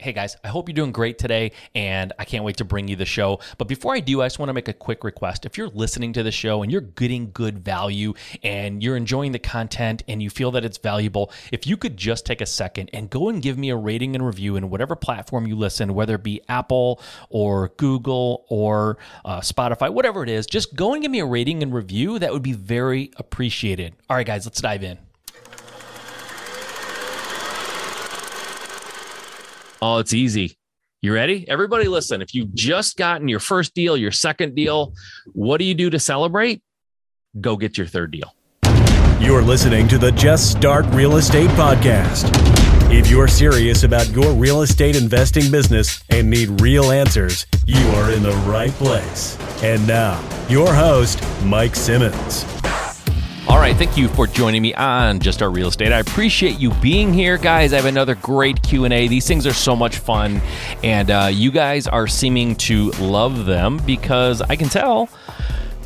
Hey guys, I hope you're doing great today, and I can't wait to bring you the show. But before I do, I just want to make a quick request. If you're listening to the show and you're getting good value and you're enjoying the content and you feel that it's valuable, if you could just take a second and go and give me a rating and review in whatever platform you listen, whether it be Apple or Google or uh, Spotify, whatever it is, just go and give me a rating and review. That would be very appreciated. All right, guys, let's dive in. Oh, it's easy. You ready? Everybody listen. If you've just gotten your first deal, your second deal, what do you do to celebrate? Go get your third deal. You're listening to the Just Start Real Estate Podcast. If you're serious about your real estate investing business and need real answers, you are in the right place. And now, your host, Mike Simmons. All right, thank you for joining me on Just Start Real Estate. I appreciate you being here, guys. I have another great Q and A. These things are so much fun, and uh, you guys are seeming to love them because I can tell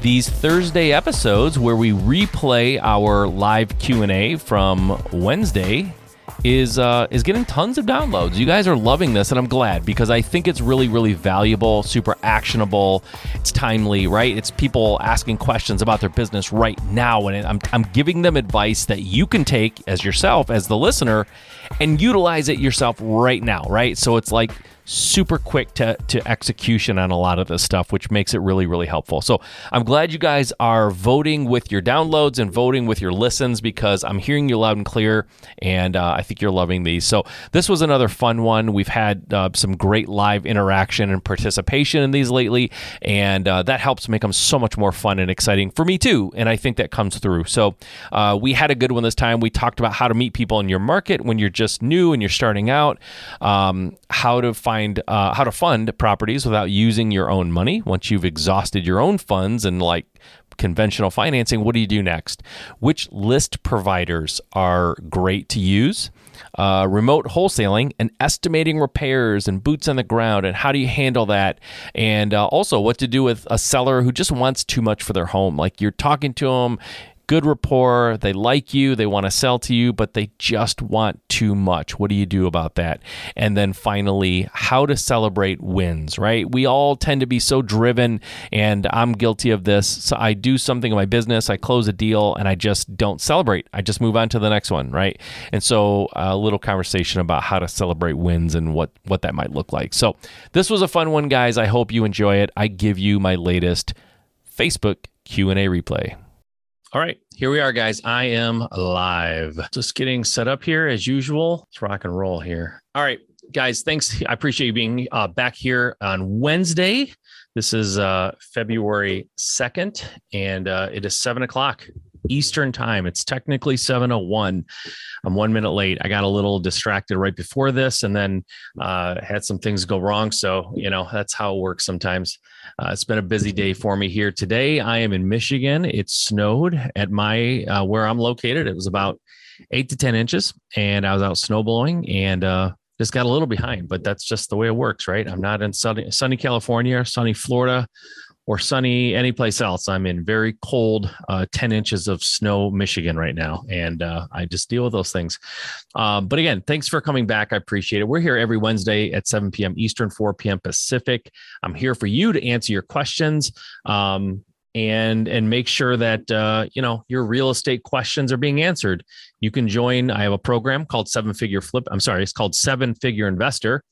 these Thursday episodes where we replay our live Q and A from Wednesday is uh, is getting tons of downloads. You guys are loving this, and I'm glad because I think it's really, really valuable, super actionable. It's timely, right? It's people asking questions about their business right now, and I'm I'm giving them advice that you can take as yourself, as the listener, and utilize it yourself right now, right? So it's like super quick to, to execution on a lot of this stuff, which makes it really, really helpful. So I'm glad you guys are voting with your downloads and voting with your listens because I'm hearing you loud and clear, and uh, I think you're loving these. So this was another fun one. We've had uh, some great live interaction and participation in these lately, and uh, that helps make them so much more fun and exciting for me too. And I think that comes through. So uh, we had a good one this time. We talked about how to meet people in your market when you're just new and you're starting out, um, how to find find uh, how to fund properties without using your own money. Once you've exhausted your own funds and like conventional financing, what do you do next? Which list providers are great to use? Uh, remote wholesaling and estimating repairs and boots on the ground and how do you handle that and uh, also what to do with a seller who just wants too much for their home like you're talking to them good rapport, they like you, they want to sell to you, but they just want too much. What do you do about that? And then finally, how to celebrate wins, right? We all tend to be so driven, and I'm guilty of this. So I do something in my business, I close a deal, and I just don't celebrate. I just move on to the next one, right? And so a little conversation about how to celebrate wins and what what that might look like. So this was a fun one, guys. I hope you enjoy it. I give you my latest Facebook Q&A replay. All right, here we are, guys. I am live. Just getting set up here as usual. Let's rock and roll here. All right, guys. Thanks. I appreciate you being uh, back here on Wednesday. This is uh, February 2nd, and uh, it is seven o'clock Eastern time. It's technically 701. I'm one minute late. I got a little distracted right before this and then uh, had some things go wrong. So, you know, that's how it works sometimes. Uh, it's been a busy day for me here today. I am in Michigan. It snowed at my uh, where I'm located. It was about eight to 10 inches, and I was out snow blowing and uh, just got a little behind, but that's just the way it works, right? I'm not in sunny, sunny California, sunny Florida or sunny anyplace else. I'm in very cold, uh, 10 inches of snow, Michigan right now. And uh, I just deal with those things. Um, but again, thanks for coming back. I appreciate it. We're here every Wednesday at 7 p.m. Eastern, 4 p.m. Pacific. I'm here for you to answer your questions. Um, and and make sure that uh, you know your real estate questions are being answered. You can join. I have a program called Seven Figure Flip. I'm sorry, it's called Seven Figure Investor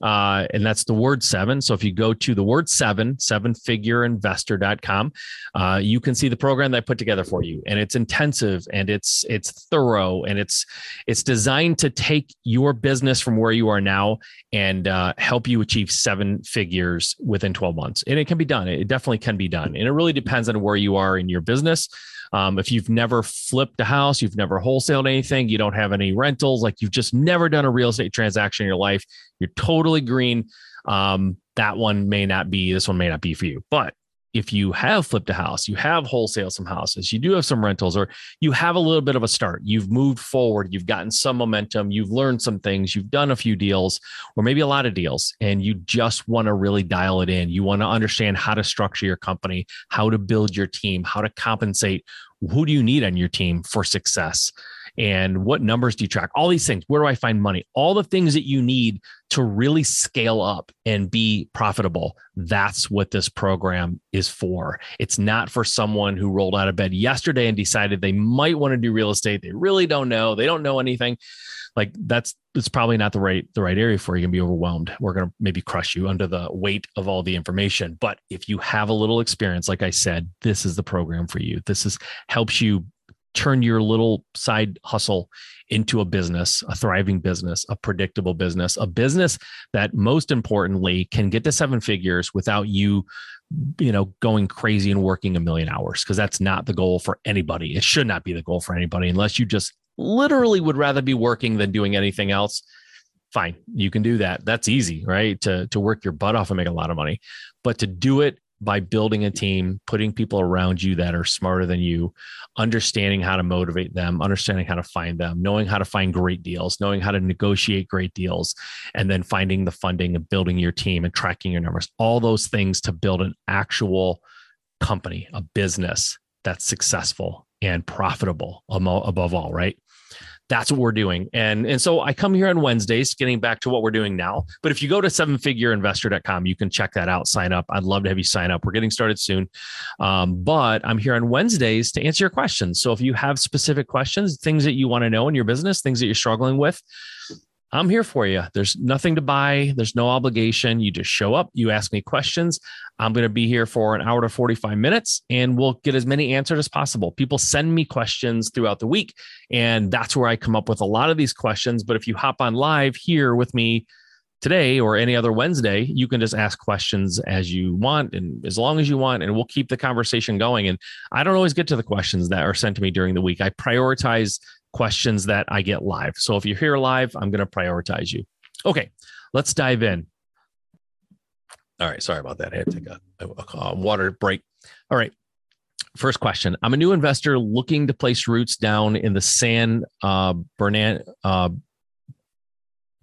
uh, and that's the word seven. So if you go to the word seven, sevenfigureinvestor.com, uh, you can see the program that I put together for you. And it's intensive and it's it's thorough and it's it's designed to take your business from where you are now and uh, help you achieve seven figures within 12 months. And it can be done. It definitely can be done. And it really depends on where you are in your business. Um, if you've never flipped a house, you've never wholesaled anything, you don't have any rentals, like you've just never done a real estate transaction in your life, you're totally green. Um, that one may not be, this one may not be for you. But if you have flipped a house, you have wholesale some houses, you do have some rentals, or you have a little bit of a start, you've moved forward, you've gotten some momentum, you've learned some things, you've done a few deals, or maybe a lot of deals, and you just want to really dial it in. You want to understand how to structure your company, how to build your team, how to compensate. Who do you need on your team for success? And what numbers do you track all these things where do i find money all the things that you need to really scale up and be profitable that's what this program is for it's not for someone who rolled out of bed yesterday and decided they might want to do real estate they really don't know they don't know anything like that's it's probably not the right the right area for you. You're gonna be overwhelmed. We're gonna maybe crush you under the weight of all the information. But if you have a little experience, like I said, this is the program for you. This is helps you turn your little side hustle into a business, a thriving business, a predictable business, a business that most importantly can get to seven figures without you you know going crazy and working a million hours because that's not the goal for anybody. It should not be the goal for anybody unless you just literally would rather be working than doing anything else. Fine you can do that. That's easy right? To to work your butt off and make a lot of money. But to do it by building a team putting people around you that are smarter than you understanding how to motivate them understanding how to find them knowing how to find great deals knowing how to negotiate great deals and then finding the funding and building your team and tracking your numbers. All those things to build an actual company a business that's successful and profitable above all right that's what we're doing. And, and so I come here on Wednesdays, getting back to what we're doing now. But if you go to sevenfigureinvestor.com, you can check that out, sign up. I'd love to have you sign up. We're getting started soon. Um, but I'm here on Wednesdays to answer your questions. So if you have specific questions, things that you want to know in your business, things that you're struggling with, I'm here for you. There's nothing to buy, there's no obligation. You just show up, you ask me questions. I'm going to be here for an hour to 45 minutes and we'll get as many answered as possible. People send me questions throughout the week, and that's where I come up with a lot of these questions. But if you hop on live here with me, today or any other Wednesday, you can just ask questions as you want and as long as you want, and we'll keep the conversation going. And I don't always get to the questions that are sent to me during the week. I prioritize questions that I get live. So if you're here live, I'm going to prioritize you. Okay, let's dive in. All right, sorry about that. I had to take a, a, a water break. All right, first question. I'm a new investor looking to place roots down in the San uh, Bernan, uh,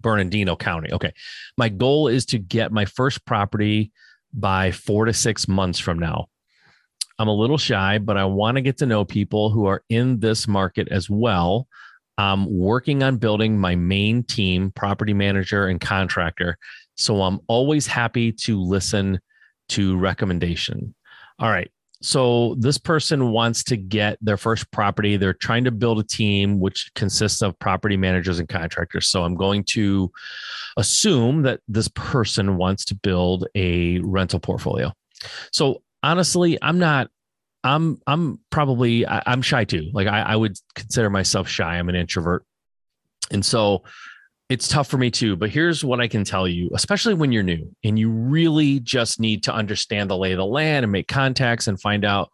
Bernardino County. Okay, my goal is to get my first property by four to six months from now. I'm a little shy, but I want to get to know people who are in this market as well. I'm working on building my main team, property manager and contractor. So I'm always happy to listen to recommendation. All right. So this person wants to get their first property. They're trying to build a team which consists of property managers and contractors. So I'm going to assume that this person wants to build a rental portfolio. So honestly, I'm not. I'm I'm probably I, am shy too. Like I, I would consider myself shy. I'm an introvert, and so it's tough for me too. But here's what I can tell you, especially when you're new and you really just need to understand the lay of the land and make contacts and find out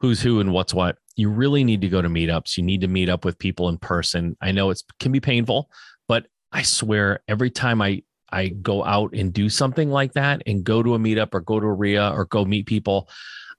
who's who and what's what. You really need to go to meetups. You need to meet up with people in person. I know it can be painful, but I swear every time I I go out and do something like that and go to a meetup or go to a REIA or go meet people,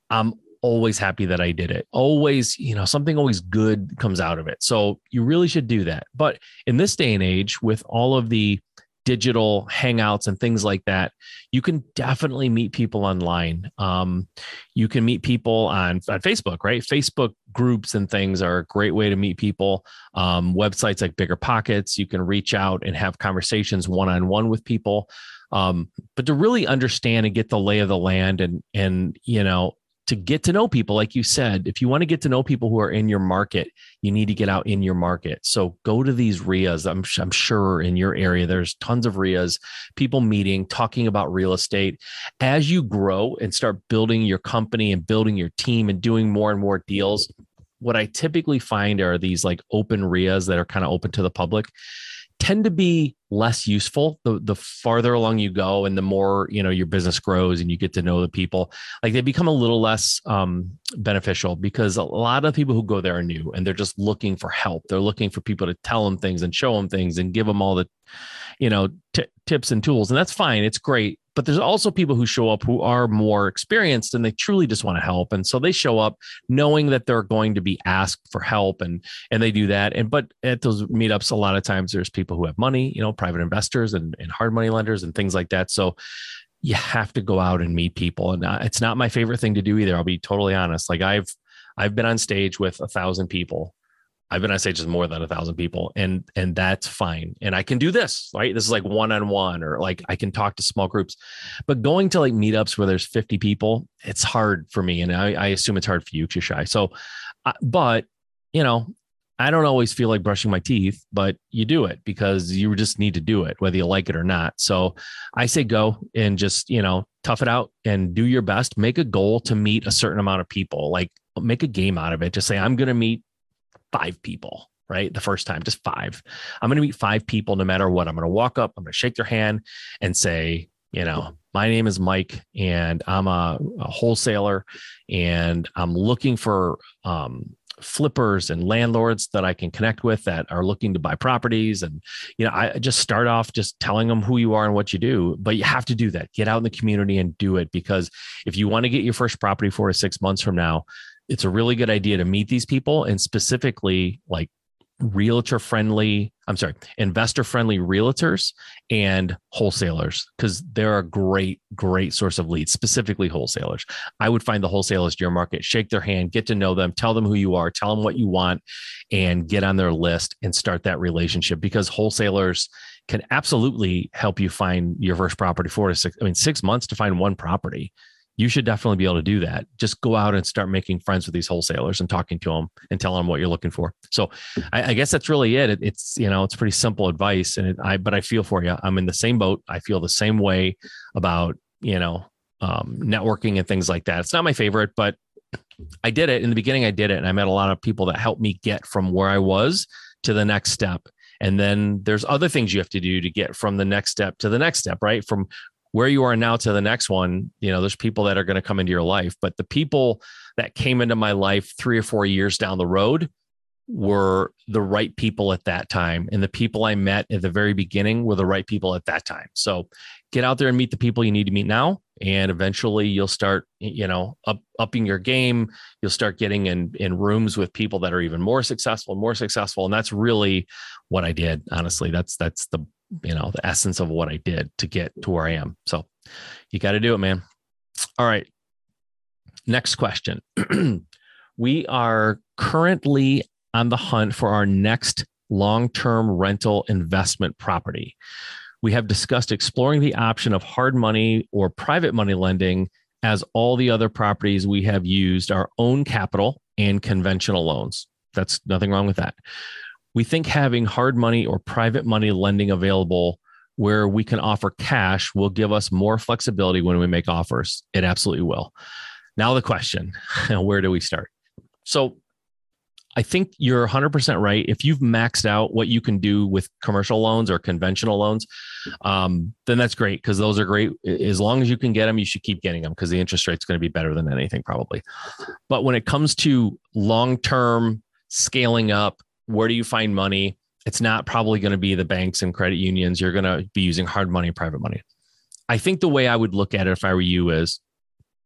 I'm always happy that I did it. Always, you know, something always good comes out of it. So you really should do that. But in this day and age, with all of the digital hangouts and things like that, you can definitely meet people online. Um, you can meet people on, on Facebook, right? Facebook groups and things are a great way to meet people. Um, websites like Bigger Pockets, you can reach out and have conversations one on one with people. Um, but to really understand and get the lay of the land and and you know to get to know people, like you said, if you want to get to know people who are in your market, you need to get out in your market. So go to these REIAs. I'm, I'm sure in your area, there's tons of REIAs, people meeting, talking about real estate. As you grow and start building your company and building your team and doing more and more deals, what I typically find are these like open REIAs that are kind of open to the public tend to be less useful the the farther along you go and the more you know your business grows and you get to know the people like they become a little less um, beneficial because a lot of people who go there are new and they're just looking for help. They're looking for people to tell them things and show them things and give them all the you know t- tips and tools and that's fine it's great but there's also people who show up who are more experienced and they truly just want to help and so they show up knowing that they're going to be asked for help and and they do that and but at those meetups a lot of times there's people who have money you know private investors and, and hard money lenders and things like that so you have to go out and meet people and uh, it's not my favorite thing to do either i'll be totally honest like i've i've been on stage with a thousand people I've been on stages more than a thousand people, and and that's fine. And I can do this, right? This is like one on one, or like I can talk to small groups. But going to like meetups where there's 50 people, it's hard for me, and I, I assume it's hard for you, to Shy. So, uh, but you know, I don't always feel like brushing my teeth, but you do it because you just need to do it, whether you like it or not. So I say go and just, you know, tough it out and do your best. Make a goal to meet a certain amount of people. Like make a game out of it. Just say, I'm going to meet five people, right? The first time, just five. I'm going to meet five people no matter what. I'm going to walk up, I'm going to shake their hand and say, you know, my name is Mike and I'm a, a wholesaler and I'm looking for um, flippers and landlords that I can connect with that are looking to buy properties. And, you know, I just start off just telling them who you are and what you do, but you have to do that. Get out in the community and do it because if you want to get your first property four to six months from now, it's a really good idea to meet these people and specifically like realtor friendly i'm sorry investor friendly realtors and wholesalers because they're a great great source of leads specifically wholesalers. I would find the wholesalers to your market shake their hand get to know them tell them who you are tell them what you want and get on their list and start that relationship because wholesalers can absolutely help you find your first property four to six i mean six months to find one property you should definitely be able to do that. Just go out and start making friends with these wholesalers and talking to them and telling them what you're looking for. So I, I guess that's really it. it. It's, you know, it's pretty simple advice and it, I, but I feel for you. I'm in the same boat. I feel the same way about, you know, um, networking and things like that. It's not my favorite, but I did it in the beginning. I did it and I met a lot of people that helped me get from where I was to the next step. And then there's other things you have to do to get from the next step to the next step, right? From where you are now to the next one, you know, there's people that are going to come into your life, but the people that came into my life three or four years down the road were the right people at that time. And the people I met at the very beginning were the right people at that time. So get out there and meet the people you need to meet now. And eventually you'll start, you know, up, upping your game. You'll start getting in, in rooms with people that are even more successful, more successful. And that's really what I did. Honestly, that's, that's the you know, the essence of what I did to get to where I am. So you got to do it, man. All right. Next question. we are currently on the hunt for our next long term rental investment property. We have discussed exploring the option of hard money or private money lending, as all the other properties we have used our own capital and conventional loans. That's nothing wrong with that we think having hard money or private money lending available where we can offer cash will give us more flexibility when we make offers. It absolutely will. Now, the question where do we start? So, I think you're 100% right. If you've maxed out what you can do with commercial loans or conventional loans, um, then that's great because those are great. As long as you can get them, you should keep getting them because the interest rate's going to be better than anything, probably. But when it comes to long term scaling up, where do you find money? It's not probably going to be the banks and credit unions. You're going to be using hard money, private money. I think the way I would look at it if I were you is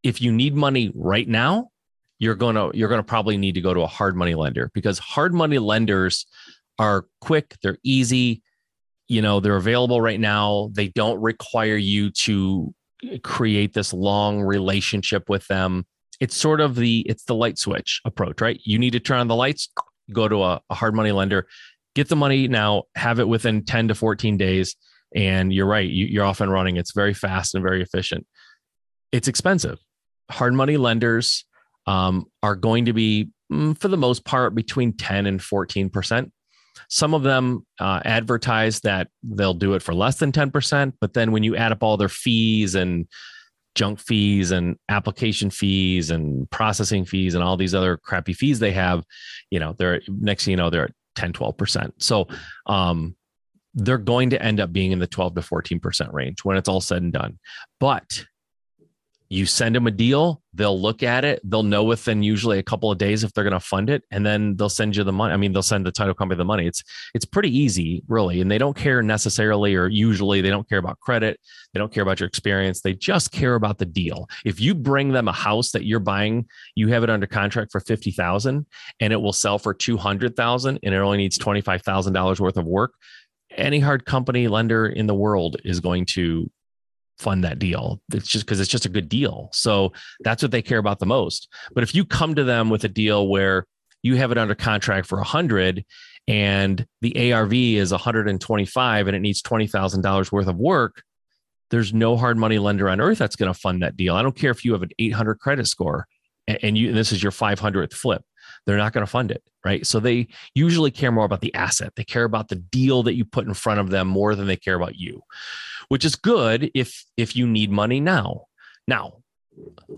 if you need money right now, you're going to you're going to probably need to go to a hard money lender because hard money lenders are quick, they're easy, you know, they're available right now. They don't require you to create this long relationship with them. It's sort of the it's the light switch approach, right? You need to turn on the lights, go to a, a hard money lender, get the money now, have it within 10 to 14 days. And you're right, you, you're off and running. It's very fast and very efficient. It's expensive. Hard money lenders um, are going to be, mm, for the most part, between 10 and 14%. Some of them uh, advertise that they'll do it for less than 10%, but then when you add up all their fees and junk fees and application fees and processing fees and all these other crappy fees they have, you know, they're next thing you know, they're at 10, 12%. So um, they're going to end up being in the 12 to 14% range when it's all said and done. But you send them a deal, they'll look at it, they'll know within usually a couple of days if they're going to fund it, and then they'll send you the money. I mean, they'll send the title company the money. It's it's pretty easy, really, and they don't care necessarily, or usually they don't care about credit, they don't care about your experience, they just care about the deal. If you bring them a house that you're buying, you have it under contract for fifty thousand, and it will sell for two hundred thousand, and it only needs twenty five thousand dollars worth of work. Any hard company lender in the world is going to fund that deal. It's just because it's just a good deal. So that's what they care about the most. But if you come to them with a deal where you have it under contract for 100 and the ARV is 125 and it needs $20,000 worth of work, there's no hard money lender on earth that's going to fund that deal. I don't care if you have an 800 credit score and you and this is your 500th flip. They're not going to fund it, right? So they usually care more about the asset. They care about the deal that you put in front of them more than they care about you. Which is good if if you need money now. Now,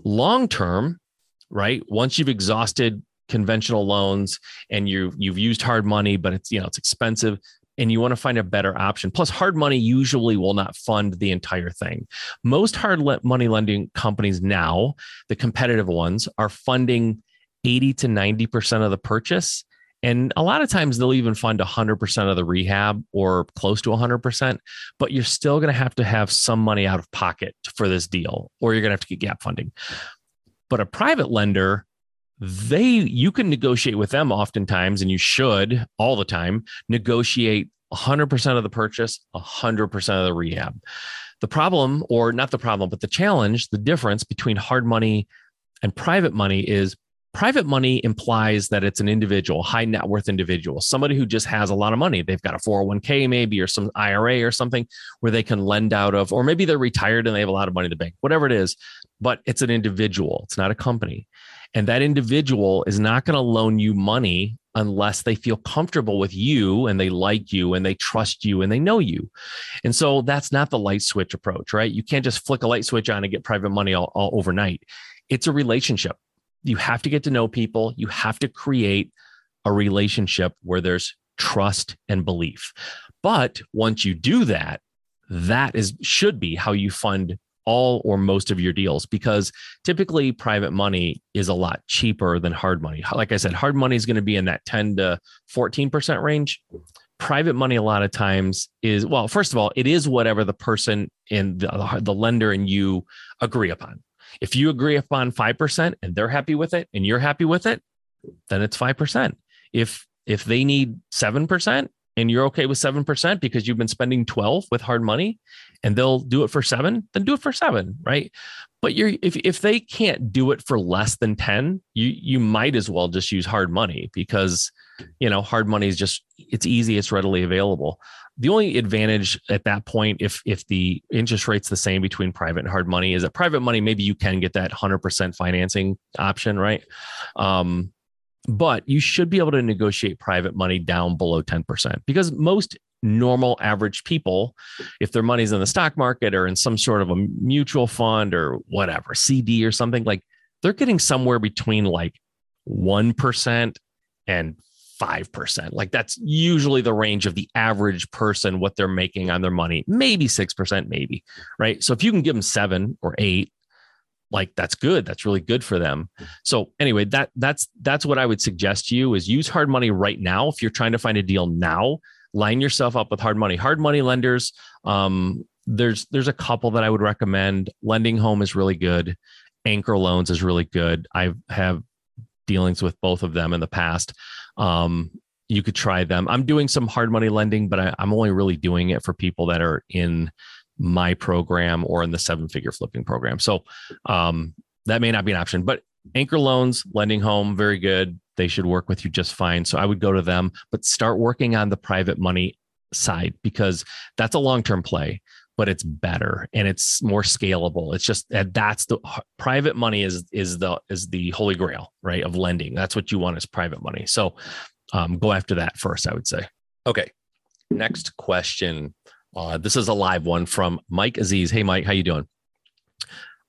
long term, right? Once you've exhausted conventional loans and you you've used hard money but it's you know it's expensive and you want to find a better option plus hard money usually will not fund the entire thing most hard money lending companies now the competitive ones are funding 80 to 90% of the purchase and a lot of times they'll even fund 100% of the rehab or close to 100%, but you're still going to have to have some money out of pocket for this deal, or you're going to have to get gap funding. But a private lender, they you can negotiate with them oftentimes and you should all the time negotiate 100% of the purchase 100% of the rehab the problem or not the problem but the challenge the difference between hard money and private money is private money implies that it's an individual high net worth individual somebody who just has a lot of money they've got a 401k maybe or some ira or something where they can lend out of or maybe they're retired and they have a lot of money in the bank whatever it is but it's an individual it's not a company and that individual is not going to loan you money unless they feel comfortable with you and they like you and they trust you and they know you. And so that's not the light switch approach, right? You can't just flick a light switch on and get private money all, all overnight. It's a relationship. You have to get to know people. You have to create a relationship where there's trust and belief. But once you do that, that is should be how you fund all or most of your deals because typically private money is a lot cheaper than hard money. Like I said, hard money is going to be in that 10 to 14% range. Private money, a lot of times, is well, first of all, it is whatever the person in the, the lender and you agree upon. If you agree upon 5% and they're happy with it and you're happy with it, then it's 5%. If if they need 7% and you're okay with 7% because you've been spending 12 with hard money and they'll do it for 7 then do it for 7 right but you're if, if they can't do it for less than 10 you you might as well just use hard money because you know hard money is just it's easy it's readily available the only advantage at that point if if the interest rate's the same between private and hard money is that private money maybe you can get that 100% financing option right? Um but you should be able to negotiate private money down below 10% because most normal average people, if their money's in the stock market or in some sort of a mutual fund or whatever, CD or something, like they're getting somewhere between like 1% and 5%. Like that's usually the range of the average person, what they're making on their money, maybe 6%, maybe. Right. So if you can give them seven or eight, like that's good. That's really good for them. So anyway that that's that's what i would suggest to you is use hard money right now. If you're trying to find a deal now line yourself up with hard money. Hard money lenders um, there's there's a couple that i would recommend. LendingHome is really good. Anchor loans is really good. I have dealings with both of them in the past um, you could try them i'm doing some hard money lending but I, i'm only really doing it for people that are in my program or in the seven figure flipping program. So um, that may not be an option, but anchor loans, LendingHome, very good. They should work with you just fine. So I would go to them, but start working on the private money side because that's a long term play but it's better and it's more scalable it's just that that's the private money is is the is the holy grail right of lending that's what you want is private money so um, go after that first i would say okay next question uh, this is a live one from Mike Aziz. Hey, Mike, how you doing?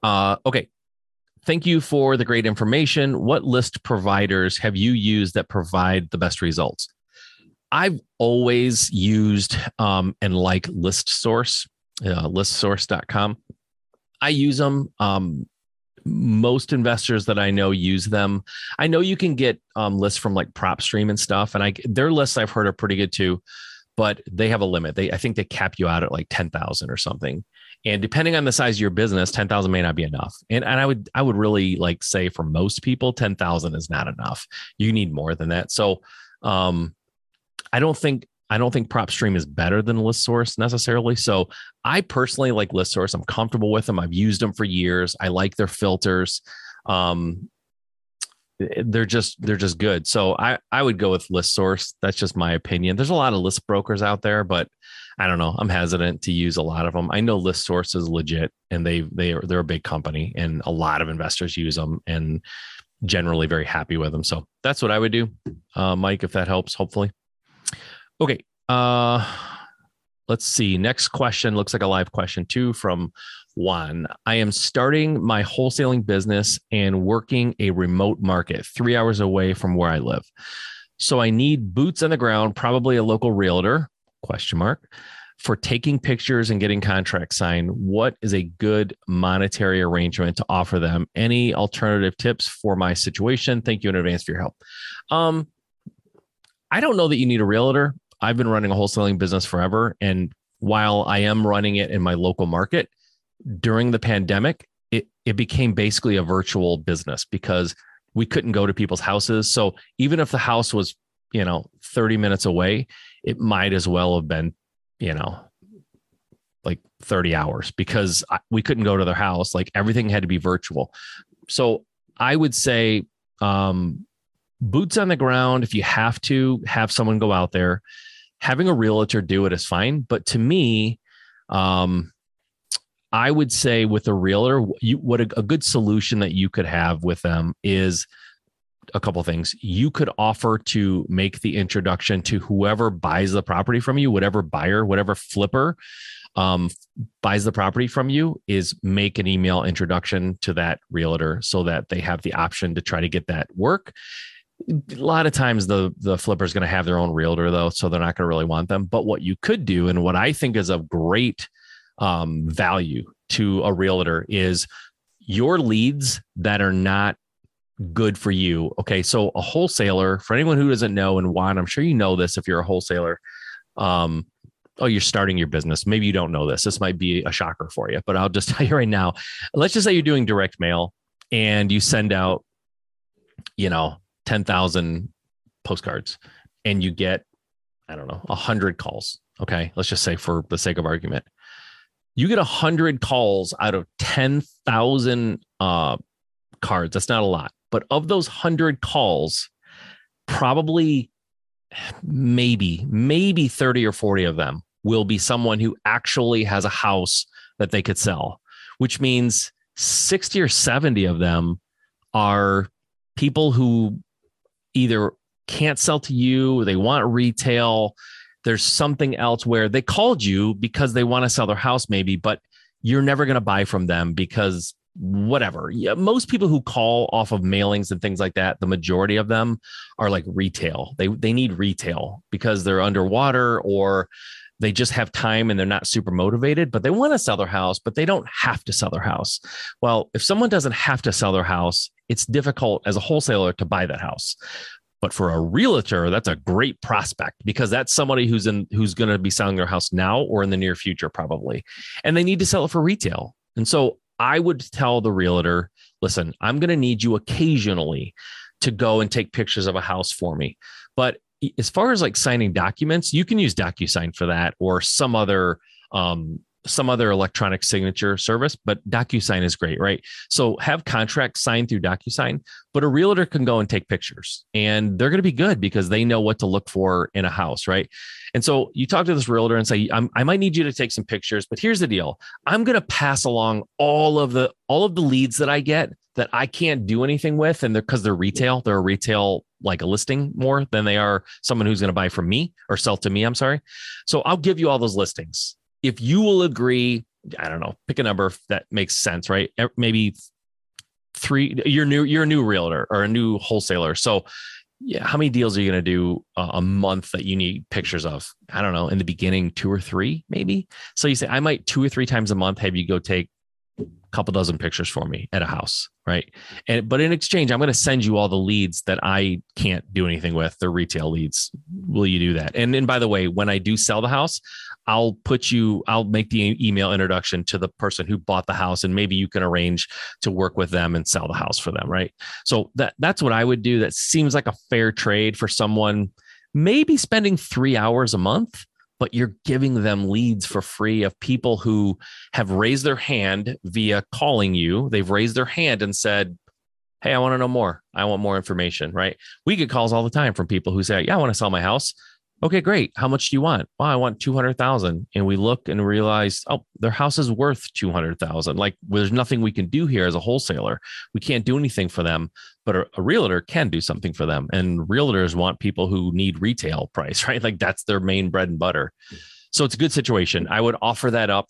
Uh, okay. Thank you for the great information. What list providers have you used that provide the best results? I've always used um, and like List Source, uh, listsource.com. I use them. Um, most investors that I know use them. I know you can get um, lists from like PropStream and stuff, and I their lists I've heard are pretty good too but they have a limit. They I think they cap you out at like 10,000 or something. And depending on the size of your business, 10,000 may not be enough. And and I would I would really like say for most people 10,000 is not enough. You need more than that. So um I don't think I don't think PropStream is better than List Source necessarily. So I personally like List Source. I'm comfortable with them. I've used them for years. I like their filters. Um, they're just they're just good. So I I would go with List Source. That's just my opinion. There's a lot of list brokers out there, but I don't know. I'm hesitant to use a lot of them. I know List Source is legit, and they they are they're a big company, and a lot of investors use them, and generally very happy with them. So that's what I would do, uh, Mike. If that helps, hopefully. Okay. Uh, let's see. Next question looks like a live question too from Juan. I am starting my wholesaling business and working a remote market three hours away from where I live. So I need boots on the ground, probably a local realtor question mark for taking pictures and getting contracts signed. What is a good monetary arrangement to offer them? Any alternative tips for my situation? Thank you in advance for your help. Um, I don't know that you need a realtor. I've been running a wholesaling business forever. And while I am running it in my local market, during the pandemic, it, it became basically a virtual business because we couldn't go to people's houses. So even if the house was, you know, 30 minutes away, it might as well have been, you know, like 30 hours because we couldn't go to their house. Like everything had to be virtual. So I would say, um, boots on the ground, if you have to have someone go out there, having a realtor do it is fine. But to me, um, I would say with a realtor, you, what a, a good solution that you could have with them is a couple things. You could offer to make the introduction to whoever buys the property from you, whatever buyer, whatever flipper um, buys the property from you, is make an email introduction to that realtor so that they have the option to try to get that work a lot of times the the flipper is going to have their own realtor though so they're not going to really want them. But what you could do and what i think is of great um, value to a realtor is your leads that are not good for you okay? So a wholesaler for anyone who doesn't know and why i'm sure you know this if you're a wholesaler um, oh you're starting your business. Maybe you don't know this. This might be a shocker for you but i'll just tell you right now. Let's just say you're doing direct mail and you send out you know 10,000 postcards and you get, I don't know, 100 calls. Okay. Let's just say for the sake of argument, you get 100 calls out of 10,000 uh, cards. That's not a lot. But of those 100 calls, probably maybe, maybe 30 or 40 of them will be someone who actually has a house that they could sell, which means 60 or 70 of them are people who either can't sell to you, they want retail, there's something else where they called you because they want to sell their house, maybe, but you're never going to buy from them because whatever. Yeah, most people who call off of mailings and things like that, the majority of them are like retail. They they need retail because they're underwater or they just have time and they're not super motivated, but they want to sell their house, but they don't have to sell their house. Well, if someone doesn't have to sell their house, it's difficult as a wholesaler to buy that house. But for a realtor, that's a great prospect because that's somebody who's in who's going to be selling their house now or in the near future, probably. And they need to sell it for retail. And so I would tell the realtor, listen, I'm going to need you occasionally to go and take pictures of a house for me. But as far as like signing documents, you can use DocuSign for that or some other um, some other electronic signature service, but DocuSign is great, right? So have contracts signed through DocuSign, but a realtor can go and take pictures and they're going to be good because they know what to look for in a house, right? And so you talk to this realtor and say, i might need you to take some pictures, but here's the deal. I'm going to pass along all of the, all of the leads that I get that I can't do anything with. And they're because they're retail, they're a retail like a listing more than they are someone who's going to buy from me or sell to me. I'm sorry. So I'll give you all those listings if you will agree, I don't know, pick a number that makes sense, right? Maybe three. You're new. You're a new realtor or a new wholesaler. So, yeah, how many deals are you going to do a month that you need pictures of? I don't know. In the beginning, two or three, maybe. So you say I might two or three times a month have you go take a couple dozen pictures for me at a house right? And but in exchange, I'm going to send you all the leads that I can't do anything with. The retail leads. Will you do that? And and by the way, when I do sell the house, I'll put you. I'll make the email introduction to the person who bought the house, and maybe you can arrange to work with them and sell the house for them, right? So that that's what I would do. That seems like a fair trade for someone. Maybe spending three hours a month but you're giving them leads for free of people who have raised their hand via calling you. They've raised their hand and said, Hey, I want to know more. I want more information, right? We get calls all the time from people who say, Yeah, I want to sell my house. Okay, great. How much do you want? Well, I want 200,000. And we look and realize, oh, their house is worth 200,000. Like there's nothing we can do here as a wholesaler. We can't do anything for them, but a, a, realtor can do something for them. And realtors want people who need retail price, right? Like that's their main bread and butter. So it's a good situation. I would offer that up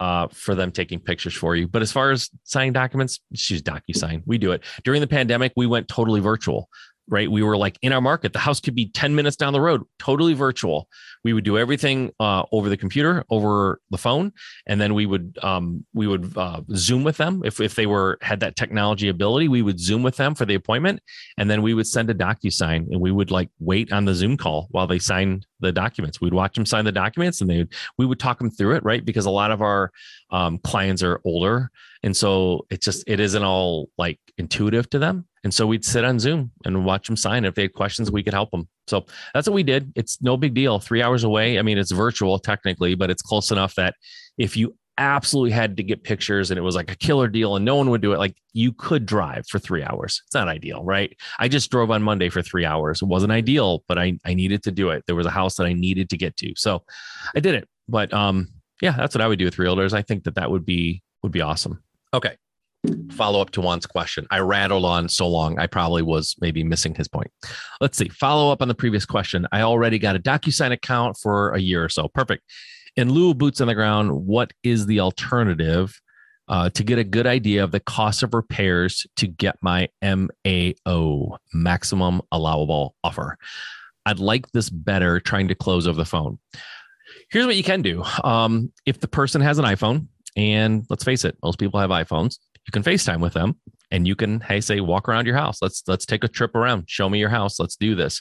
uh, for them taking pictures for you. But as far as signing documents, just use DocuSign. We do it. During the pandemic, we went totally virtual right? We were like in our market. The house could be 10 minutes down the road, totally virtual. We would do everything uh, over the computer, over the phone, and then we would um, we would uh, Zoom with them if if they were had that technology ability. We would Zoom with them for the appointment, and then we would send a DocuSign, and we would like wait on the Zoom call while they signed the documents. We'd watch them sign the documents, and they would, we would talk them through it, right? Because a lot of our um, clients are older, and so it just it isn't all like intuitive to them and so we'd sit on Zoom and watch them sign. If they had questions, we could help them. So that's what we did. It's no big deal. Three hours away. I mean, it's virtual technically, but it's close enough that if you absolutely had to get pictures and it was like a killer deal and no one would do it, like you could drive for three hours. It's not ideal, right? I just drove on Monday for three hours. It wasn't ideal, but I, I needed to do it. There was a house that I needed to get to. So I did it. But um, yeah, that's what I would do with realtors. I think that that would be would be awesome. Okay follow up to Juan's question. I rattled on so long, I probably was maybe missing his point. Let's see. Follow up on the previous question. I already got a DocuSign account for a year or so. Perfect. In lieu of boots on the ground, what is the alternative uh, to get a good idea of the cost of repairs to get my MAO, maximum allowable offer? I'd like this better trying to close over the phone. Here's what you can do. Um, if the person has an iPhone, and let's face it, most people have iPhones you can FaceTime with them and you can, hey, say, walk around your house. Let's let's take a trip around. Show me your house. Let's do this.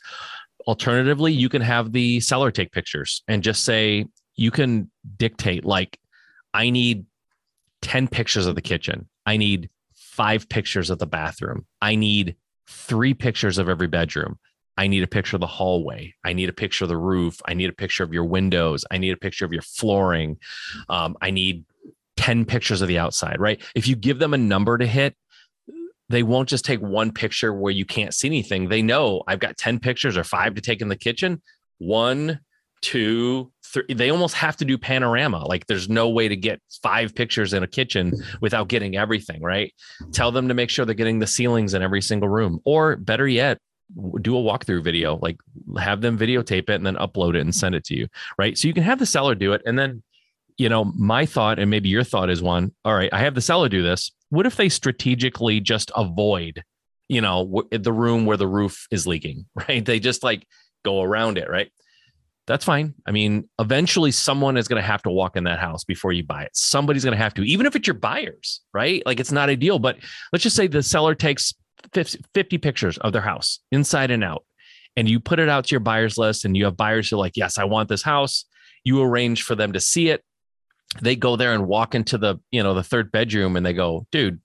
Alternatively, you can have the seller take pictures and just say, you can dictate like, I need 10 pictures of the kitchen. I need five pictures of the bathroom. I need three pictures of every bedroom. I need a picture of the hallway. I need a picture of the roof. I need a picture of your windows. I need a picture of your flooring. Um, I need 10 pictures of the outside, right? If you give them a number to hit, they won't just take one picture where you can't see anything. They know I've got 10 pictures or five to take in the kitchen. One, two, three. They almost have to do panorama. Like there's no way to get five pictures in a kitchen without getting everything, right? Tell them to make sure they're getting the ceilings in every single room. Or better yet, do a walkthrough video, like have them videotape it and then upload it and send it to you, right? So you can have the seller do it. And then you know, my thought, and maybe your thought is one, all right, I have the seller do this. What if they strategically just avoid, you know, the room where the roof is leaking, right? They just like go around it, right? That's fine. I mean, eventually someone is going to have to walk in that house before you buy it. Somebody's going to have to, even if it's your buyers, right? Like it's not ideal, but let's just say the seller takes 50 pictures of their house inside and out, and you put it out to your buyers list, and you have buyers who are like, yes, I want this house. You arrange for them to see it they go there and walk into the you know the third bedroom and they go dude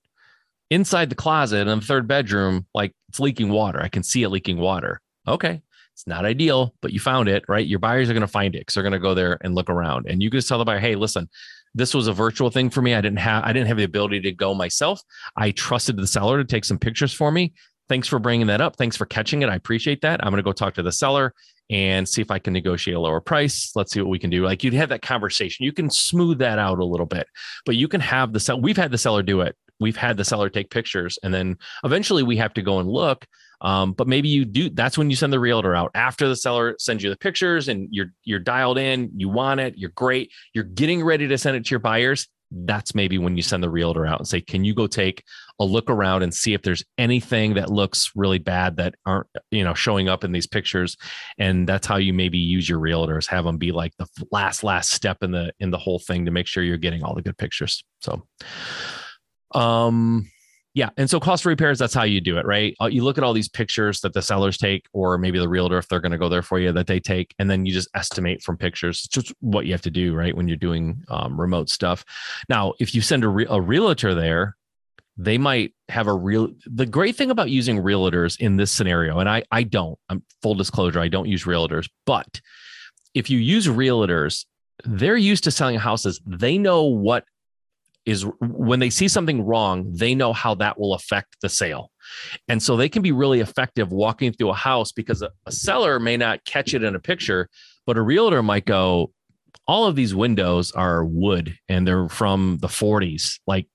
inside the closet in the third bedroom like it's leaking water. I can see it leaking water. Okay. It's not ideal but you found it right? Your buyers are going to find it because they're going to go there and look around. And you can just tell the buyer hey listen this was a virtual thing for me. I didn't have i didn't have the ability to go myself. I trusted the seller to take some pictures for me. Thanks for bringing that up. Thanks for catching it. I appreciate that. I'm going to go talk to the seller and see if I can negotiate a lower price. Let's see what we can do. Like you'd have that conversation. You can smooth that out a little bit, but you can have the seller. We've had the seller do it. We've had the seller take pictures, and then eventually we have to go and look. Um, but maybe you do. That's when you send the realtor out after the seller sends you the pictures, and you're you're dialed in. You want it. You're great. You're getting ready to send it to your buyers that's maybe when you send the realtor out and say, can you go take a look around and see if there's anything that looks really bad that aren't, you know, showing up in these pictures. And that's how you maybe use your realtors, have them be like the last, last step in the, in the whole thing to make sure you're getting all the good pictures. So, um, yeah. And so cost repairs, that's how you do it, right? Uh, you look at all these pictures that the sellers take, or maybe the realtor, if they're going to go there for you, that they take, and then you just estimate from pictures. It's just what you have to do, right? When you're doing um, remote stuff. Now, if you send a, re- a realtor there, they might have a real the great thing about using realtors in this scenario and i i don't i'm full disclosure i don't use realtors but if you use realtors they're used to selling houses they know what is when they see something wrong, they know how that will affect the sale. And so they can be really effective walking through a house because a, a seller may not catch it in a picture, but a realtor might go, all of these windows are wood and they're from the 40s. Like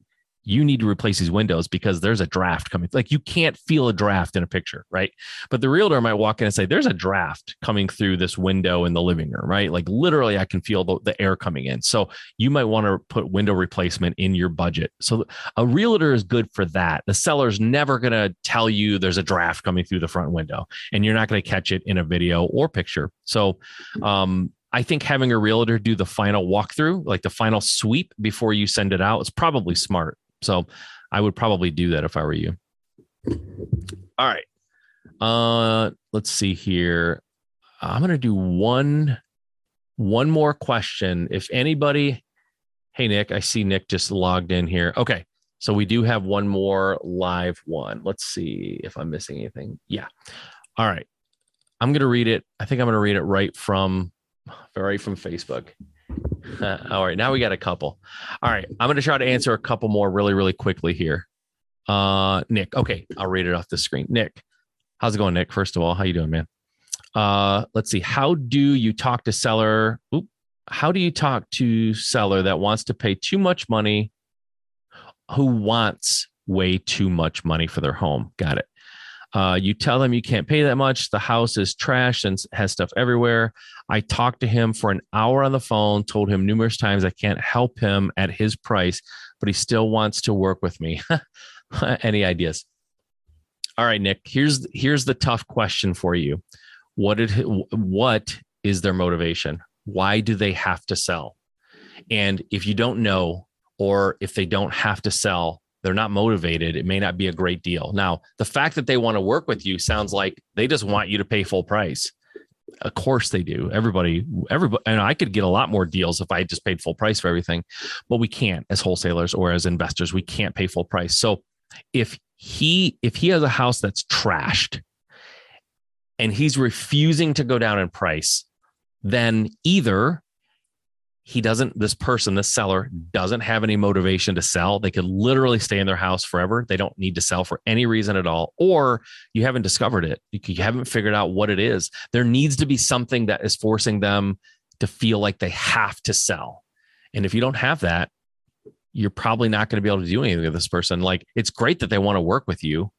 you need to replace these windows because there's a draft coming. Like you can't feel a draft in a picture, right? But the realtor might walk in and say, There's a draft coming through this window in the living room, right? Like literally, I can feel the, the air coming in. So you might want to put window replacement in your budget. So a realtor is good for that. The seller's never going to tell you there's a draft coming through the front window, and you're not going to catch it in a video or picture. So, um, I think having a realtor do the final walkthrough, like the final sweep before you send it out, is probably smart. So I would probably do that if I were you. All right. Uh let's see here. I'm going to do one one more question. If anybody Hey Nick, I see Nick just logged in here. Okay. So we do have one more live one. Let's see if I'm missing anything. Yeah. All right. I'm going to read it. I think I'm going to read it right from right from Facebook. all right, now we got a couple. All right, I'm going to try to answer a couple more really, really quickly here. Uh, Nick, okay, I'll read it off the screen. Nick, how's it going, Nick? First of all, how you doing, man? Uh, let's see. How do you talk to seller? Oop, how do you talk to seller that wants to pay too much money, who wants way too much money for their home? Got it. Uh, you tell them you can't pay that much. The house is trash and has stuff everywhere. I talked to him for an hour on the phone, told him numerous times I can't help him at his price, but he still wants to work with me. Any ideas? All right, Nick. Here's here's the tough question for you. What did what is their motivation? Why do they have to sell? And if you don't know, or if they don't have to sell, they're not motivated, it may not be a great deal. Now, the fact that they want to work with you sounds like they just want you to pay full price. Of course they do. Everybody, everybody, and I could get a lot more deals if I just paid full price for everything, but we can't as wholesalers or as investors. We can't pay full price. So if he if he has a house that's trashed and he's refusing to go down in price, then either he doesn't this person this seller doesn't have any motivation to sell. They could literally stay in their house forever. They don't need to sell for any reason at all or you haven't discovered it. You haven't figured out what it is. There needs to be something that is forcing them to feel like they have to sell. And if you don't have that you're probably not going to be able to do anything with this person. Like it's great that they want to work with you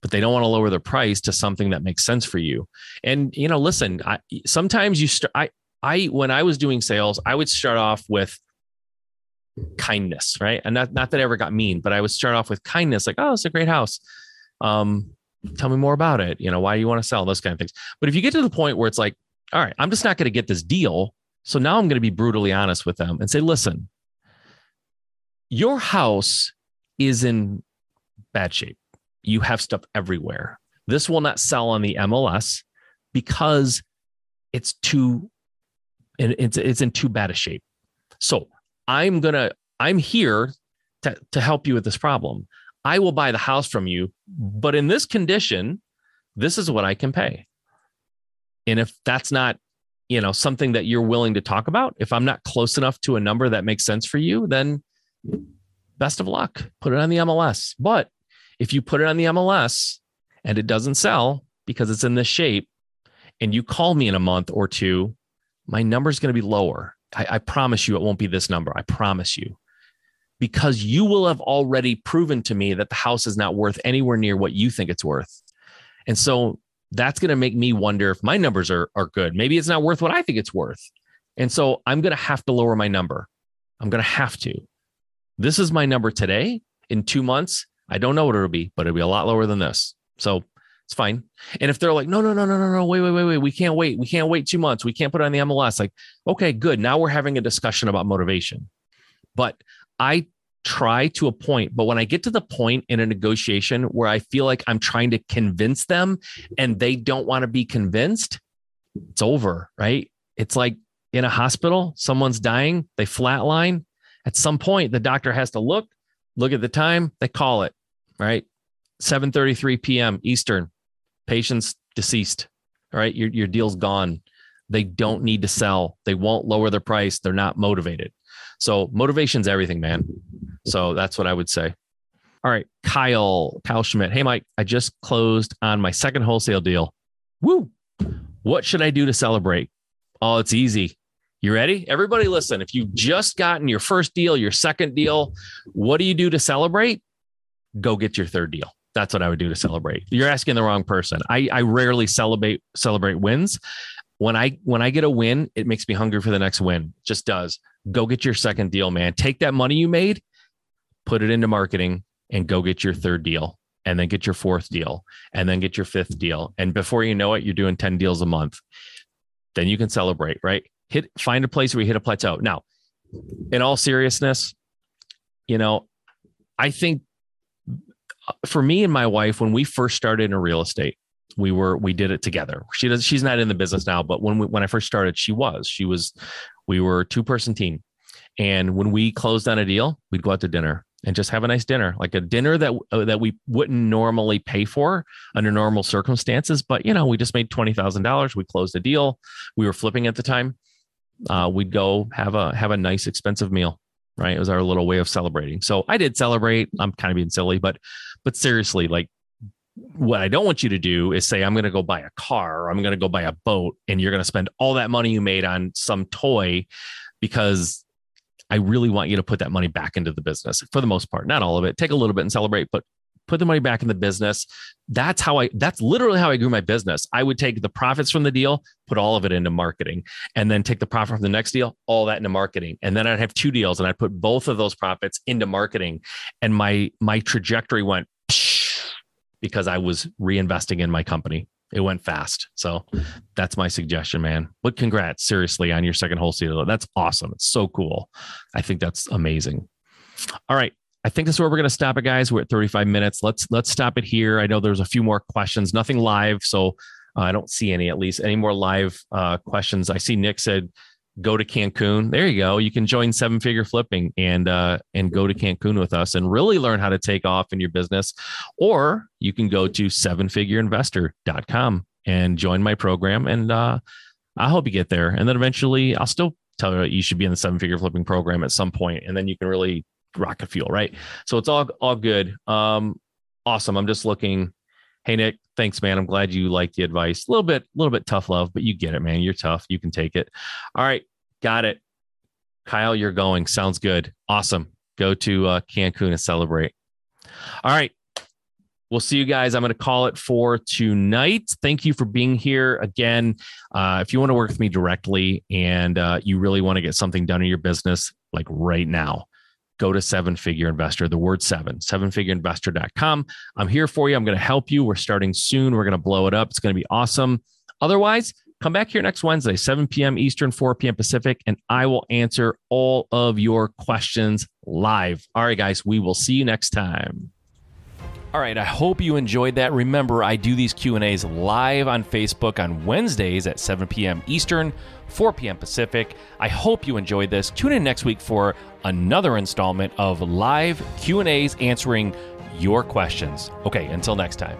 but they don't want to lower their price to something that makes sense for you. And you know listen I, sometimes you start i I when I was doing sales, I would start off with kindness, right? And not not that I ever got mean, but I would start off with kindness, like, oh, it's a great house. Um, tell me more about it. You know, why do you want to sell? Those kind of things. But if you get to the point where it's like, all right, I'm just not going to get this deal. So now I'm going to be brutally honest with them and say, listen, your house is in bad shape. You have stuff everywhere. This will not sell on the MLS because it's too and it's it's in too bad a shape. So I'm gonna I'm here to to help you with this problem. I will buy the house from you, but in this condition, this is what I can pay. And if that's not, you know, something that you're willing to talk about, if I'm not close enough to a number that makes sense for you, then best of luck. Put it on the MLS. But if you put it on the MLS and it doesn't sell because it's in this shape, and you call me in a month or two my number is going to be lower. I, I promise you it won't be this number. I promise you. Because you will have already proven to me that the house is not worth anywhere near what you think it's worth. And so that's going to make me wonder if my numbers are, are good. Maybe it's not worth what I think it's worth. And so I'm going to have to lower my number. I'm going to have to. This is my number today. In two months, I don't know what it'll be, but it'll be a lot lower than this. So it's fine. And if they're like, no, no, no, no, no, no, wait, wait, wait, wait, we can't wait. We can't wait two months. We can't put on the MLS. Like, okay, good. Now we're having a discussion about motivation. But I try to a point, but when I get to the point in a negotiation where I feel like I'm trying to convince them and they don't want to be convinced, it's over, right? It's like in a hospital, someone's dying, they flatline. At some point, the doctor has to look, look at the time, they call it, right? 7:33 p.m. Eastern patient's deceased. All right, your your deal's gone. They don't need to sell. They won't lower their price. They're not motivated. So motivation's everything, man. So that's what I would say. All right, Kyle, Kyle Schmidt. Hey, Mike, I just closed on my second wholesale deal. Woo! What should I do to celebrate? Oh, it's easy. You ready? Everybody, listen. If you've just gotten your first deal, your second deal, what do you do to celebrate? Go get your third deal. That's what I would do to celebrate. You're asking the wrong person. I, I rarely celebrate celebrate wins. When I when I get a win, it makes me hungry for the next win. Just does. Go get your second deal, man. Take that money you made, put it into marketing, and go get your third deal and then get your fourth deal and then get your fifth deal. And before you know it, you're doing 10 deals a month. Then you can celebrate, right? Hit find a place where you hit a plateau. Now, in all seriousness, you know, I think for me and my wife, when we first started in real estate, we were we did it together. She does she's not in the business now, but when we, when I first started, she was. She was we were a two person team. And when we closed on a deal, we'd go out to dinner and just have a nice dinner, like a dinner that uh, that we wouldn't normally pay for under normal circumstances. But you know, we just made twenty thousand dollars. We closed a deal. We were flipping at the time. Uh, we'd go have a have a nice expensive meal. Right, it was our little way of celebrating. So I did celebrate. I'm kind of being silly, but but seriously, like what I don't want you to do is say, I'm going to go buy a car or I'm going to go buy a boat and you're going to spend all that money you made on some toy because I really want you to put that money back into the business for the most part, not all of it. Take a little bit and celebrate, but put the money back in the business. That's how I, that's literally how I grew my business. I would take the profits from the deal, put all of it into marketing, and then take the profit from the next deal, all that into marketing. And then I'd have two deals and I'd put both of those profits into marketing. And my, my trajectory went because I was reinvesting in my company it went fast. So that's my suggestion, man. But congrats, seriously, on your second wholesale. That's awesome. It's so cool. I think that's amazing. All right. I think that's where we're going to stop it, guys. We're at 35 minutes. Let's let's stop it here. I know there's a few more questions. Nothing live, so uh, I don't see any. At least any more live uh, questions. I see Nick said go to Cancun. There you go. You can join seven figure flipping and uh, and go to Cancun with us and really learn how to take off in your business. Or you can go to sevenfigureinvestor.com and join my program. And uh, I hope you get there. And then eventually I'll still tell you you should be in the seven figure flipping program at some point, and then you can really rocket fuel, right? So it's all all good. Um, awesome. I'm just looking. Hey Nick, thanks, man. I'm glad you like the advice. A little bit, a little bit tough love, but you get it, man. You're tough. You can take it. All right, got it. Kyle, you're going. Sounds good. Awesome. Go to uh, Cancun and celebrate. All right. We'll see you guys. I'm going to call it for tonight. Thank you for being here again. Uh, if you want to work with me directly and uh, you really want to get something done in your business, like right now, go to seven figure investor, the word seven, sevenfigureinvestor.com. I'm here for you. I'm going to help you. We're starting soon. We're going to blow it up. It's going to be awesome. Otherwise, come back here next Wednesday, 7 p.m. Eastern, 4 p.m. Pacific, and I will answer all of your questions live. All right, guys, we will see you next time. All right, I hope you enjoyed that. Remember, I do these Q&As live on Facebook on Wednesdays at 7 p.m. Eastern, 4 p.m. Pacific. I hope you enjoyed this. Tune in next week for another installment of live Q&As answering your questions. Okay, until next time.